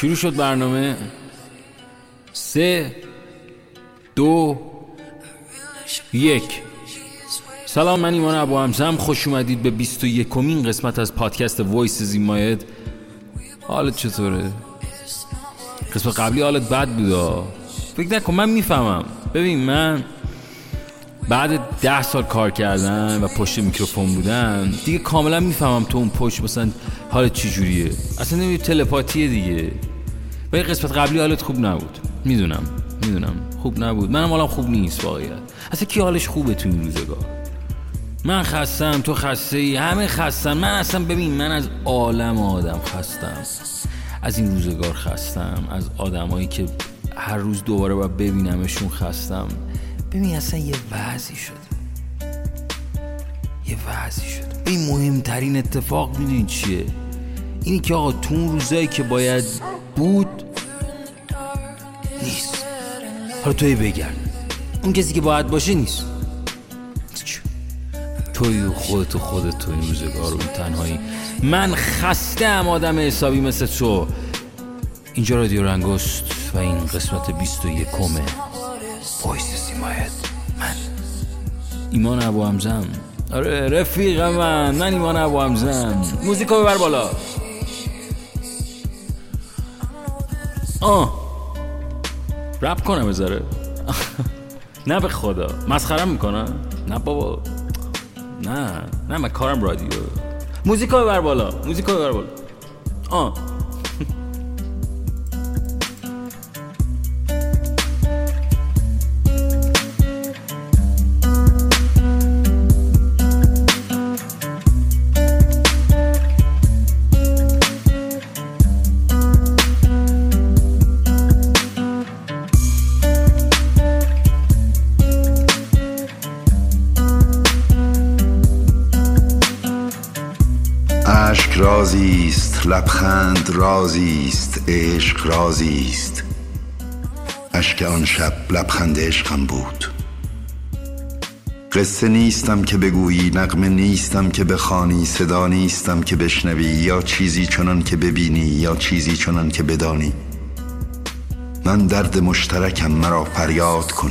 شروع شد برنامه. سه دو یک. سلام من ایمان ابو همزم خوش اومدید به 21 کمین قسمت از پادکست وایس زیماید حالت چطوره؟ قسمت قبلی حالت بد بودا فکر نکن من می‌فهمم. ببین من بعد ده سال کار کردن و پشت میکروفون بودن دیگه کاملا می‌فهمم تو اون پشت مثلا حالت چجوریه اصلا نمی‌دونی تلپاتیه دیگه. و این قسمت قبلی حالت خوب نبود. می‌دونم می‌دونم. خوب نبود. منم حالم خوب نیست واقعیت. اصلا کی حالش خوبه تو این روزگار؟ من خستم تو خسته ای. همه خستم من اصلا ببین من از عالم آدم خستم. از این روزگار خستم. از آدمایی که هر روز دوباره باید ببینمشون خستم. ببین اصلا یه وضعی شد، یه وضعی شده. این مهمترین اتفاق می‌دونی چیه؟ اینی که آقا تو اون روزایی که باید بود نیست. حالا توی بگرد اون کسی که باید باشه نیست. توی و خودت و خودت توی روزگار و تنهایی. من خسته ام آدم حسابی مثل تو. اینجا رادیو رنگست و این قسمت 21 و یکمه. باید من. ایمان ابو همزم آره رفیق من. من ایمان ابو همزم موزیکو ببر بالا. آه. رپ کنه بذاره نه به خدا. مسخرم می‌کنه. نه بابا. نه. نه من کارم رادیو. موزیکو ببر بالا. موزیکو ببر بالا. آه. رازی است لبخند رازی است عشق رازی است اشک آن شب لبخند عشقم بود. قصه نیستم که بگویی نقمه نیستم که بخوانی صدا نیستم که بشنوی یا چیزی چنان که ببینی یا چیزی چنان که بدانی. من درد مشترکم مرا فریاد کن.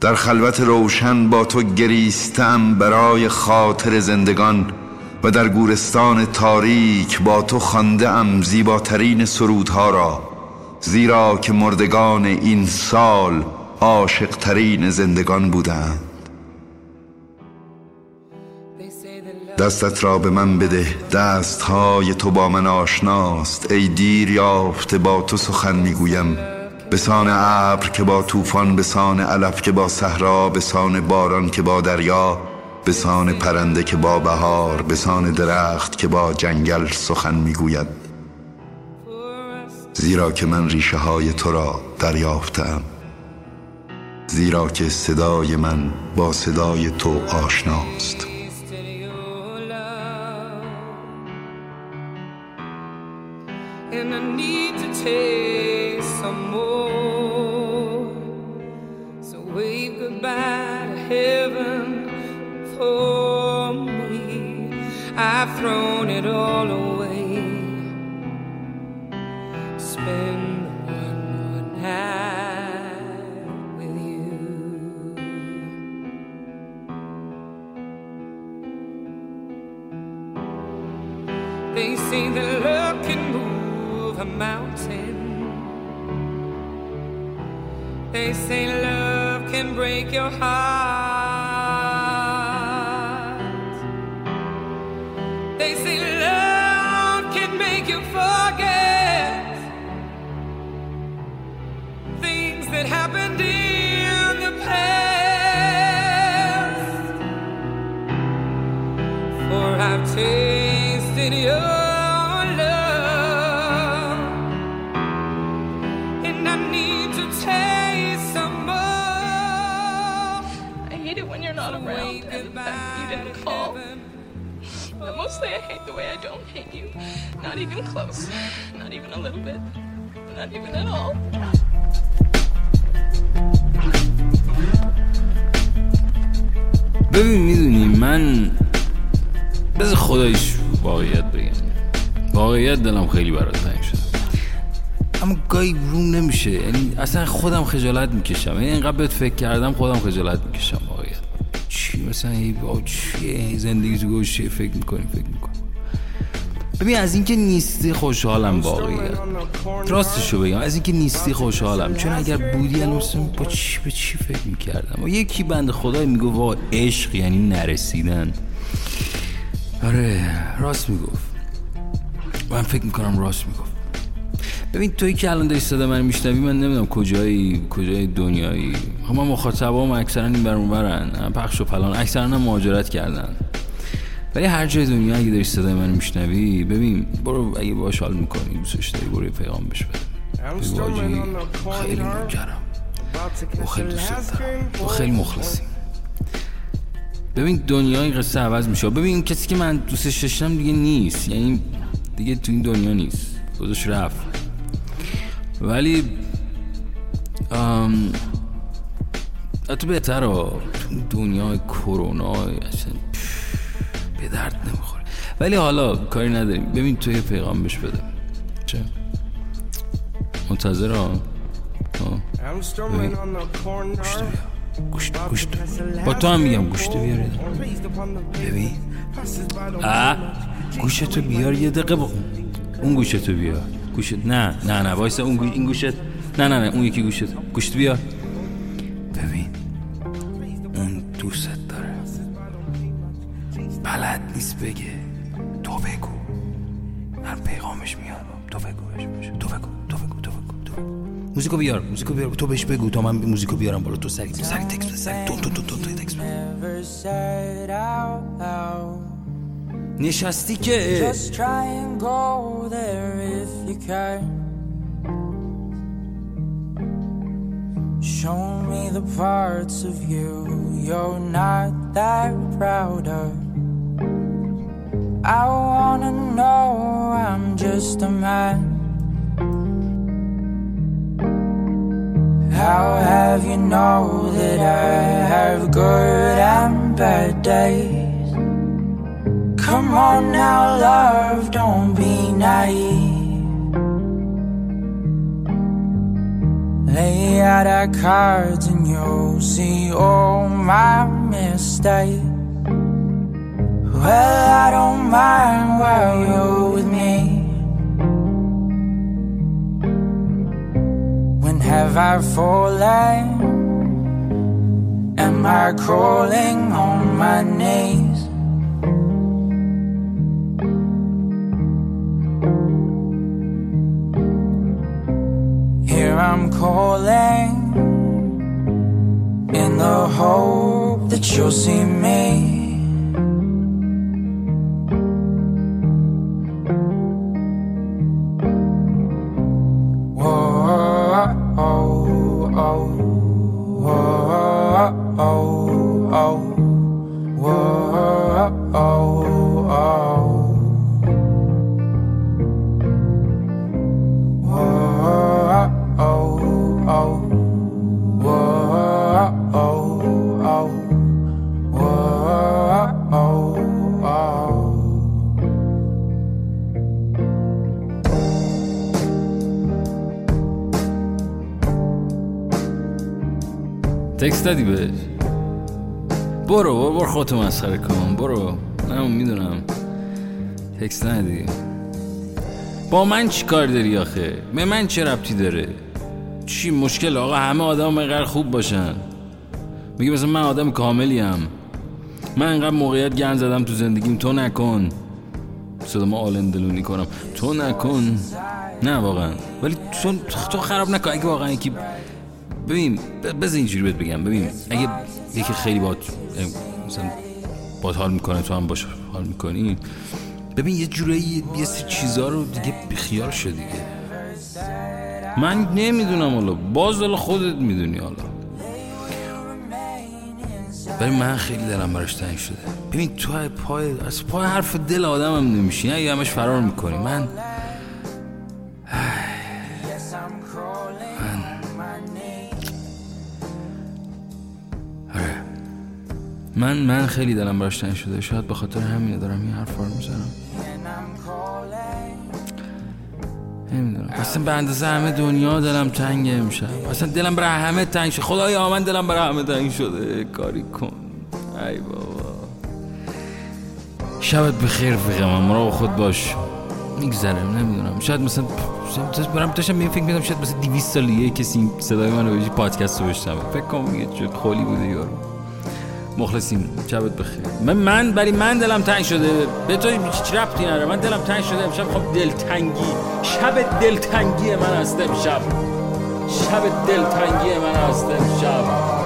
در خلوت روشن با تو گریستم برای خاطر زندگان و در گورستان تاریک با تو خانده ام زیباترین سرودها را زیرا که مردگان این سال عاشقترین زندگان بودند. دستت را به من بده دست های تو با من آشناست. ای دیر یافته با تو سخن می‌گویم. بسان ابر که با طوفان بسان علف که با صحرا بسان باران که با دریا بسان پرنده که با بهار بسان درخت که با جنگل سخن می‌گوید. زیرا که من ریشه های تو را دریافتم. زیرا که صدای من با صدای تو آشناست. And I need to take some more. So wave goodbye to heaven for me. I've thrown it all away. Spend one more night with you. They say that love can move a mountain they say love can break your heart. They say love can make you forget things that happened in the past. For I've taken not around and the fact that you didn't call. But mostly I hate the way I don't hate you. Not even close. Not even a little bit. Not even at all. ببین می‌دونی من بذار خدایش واقعیت بگم واقعیت دلم خیلی برات تنگ شد اما گاهی روم نمیشه یعنی اصلا خودم خجالت می‌کشم یعنی اینقدر بهت فکر کردم خودم خجالت می‌کشم مثلا با چیه زندگی تو گوشه فکر می‌کنی فکر می‌کنی. ببین از اینکه نیستی خوشحالم واقعیت راستشو بگم از اینکه نیستی خوشحالم. چون اگر بودی الان با چی به چی فکر می‌کردم؟ و یکی بند خدای میگو وا عشق یعنی نرسیدن. آره راست می‌گفت. من فکر می‌کنم راست می‌گفت. ببین توی که الان داری صدا من میشنوی من نمی‌دونم کجایی کجای دنیایی. خب من مخاطبام اکثرا این برون برن پخش و پلان. اکثرا هم مهاجرت کردن. ولی هر جای دنیا اگه داری صدای من میشنوی ببین برو اگه باش حال می‌کنی دوستش داری برو پیغام بش بده. خیلی نوکرم و خیلی دوست دارم. و خیلی مخلصی ببین دنیای قصه عوض میشه. ببین کسی که من دوستش داشتم دیگه نیست. یعنی دیگه تو این دنیا نیست. خودش رفت. ولی ام تو بهتر تو دنیای کرونا اصلا به درد نمی‌خوره. ولی حالا کاری نداریم. ببین تو یه پیغام بش بده. چه؟ منتظر ها گوشت گوشت گوشت. با تو هم میگم گوشت بیار ببین. اه گوشتو بیار یه دقیقه. با اون گوشتو بیار. گوشت. نه نه نه وایسا اون گوش... این گوشت. نه نه نه اون یکی گوشت. گوشت بیار ببین اون دوست داره. بلد نیست بگه. تو بگو. هر پیغامش میاد تو بگو بهش تو بگو تو بگو تو بگو تو بگو. موزیکو بیار موزیکو بیار. تو بهش بگو. تا من موزیکو بیارم بالا. تو سری سری تکس سری تو تو تو تو تکس نشستی که Just try and go there if you can. Show me the parts of you you're not that proud of. I wanna know I'm just a man. How have you know that I have good and bad days? Come on now, love, don't be naive. Lay out our cards and you'll see all my mistakes. Well, I don't mind while you're with me. When have I fallen? Am I crawling on my knees? You'll see me. Whoa, oh, oh, oh whoa, oh, oh, تکست دادی بهش؟ برو برو, برو خودتو مسخره کن برو نه می‌دونم. تکست ندی. با من چی کار داری آخه؟ به من چه ربطی داره؟ چی مشکل؟ آقا همه آدم اینقدر خوب باشن. میگه مثلا من آدم کاملیم. من اینقدر موقعیت گن زدم تو زندگیم. تو نکن. صدا ما آلندلونی کنم. تو نکن. نه واقعا. ولی تو, تو خراب نکن. اگه واقعا یکی ببین بذار اینجوری بهت بگم. ببین اگه یکی خیلی باد مثلا باد حال می‌کنه تو هم باش حال می‌کنی. ببین یه جورایی یه سری چیزا رو دیگه بیخیال شد دیگه. من نمی‌دونم حالا. باز حالا خودت می‌دونی حالا. برای من خیلی دلم براش تنگ شده. ببین تو پای از پای حرف دل آدم هم نمیشی. نه همش فرار می‌کنی. من من من خیلی دلم براش تنگ شده. شاید به خاطر همینه دارم این حرفا رو می‌زنم. نمی‌دونم. اصلا به اندازه همه دنیا دلم تنگ امشب. اصلا دلم برای همه تنگ شده خدایا من دلم برای همه تنگ شده. کاری کن. ای بابا. شبت بخیر فقه من. مرا خود باش. میگذرم نمی‌دونم. شاید مثلا برم داشتم این فکر میدم شاید مثلا 200 سالیه کسی صدای منو به پادکست رو بشنوه. فکر کنم یه جور خالی بوده یارو. مخلصیم شبت بخیر. من من برای من دلم تنگ شده. به تو هیچ ربطی نداره من دلم تنگ شده امشب. خب دلتنگی. شب دلتنگی من هست امشب. شب دلتنگی من هست امشب.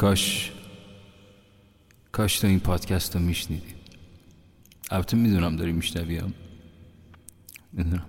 کاش کاش تو این پادکست رو میشنیدی. البته می‌دونم داری میشنوی می‌دونم.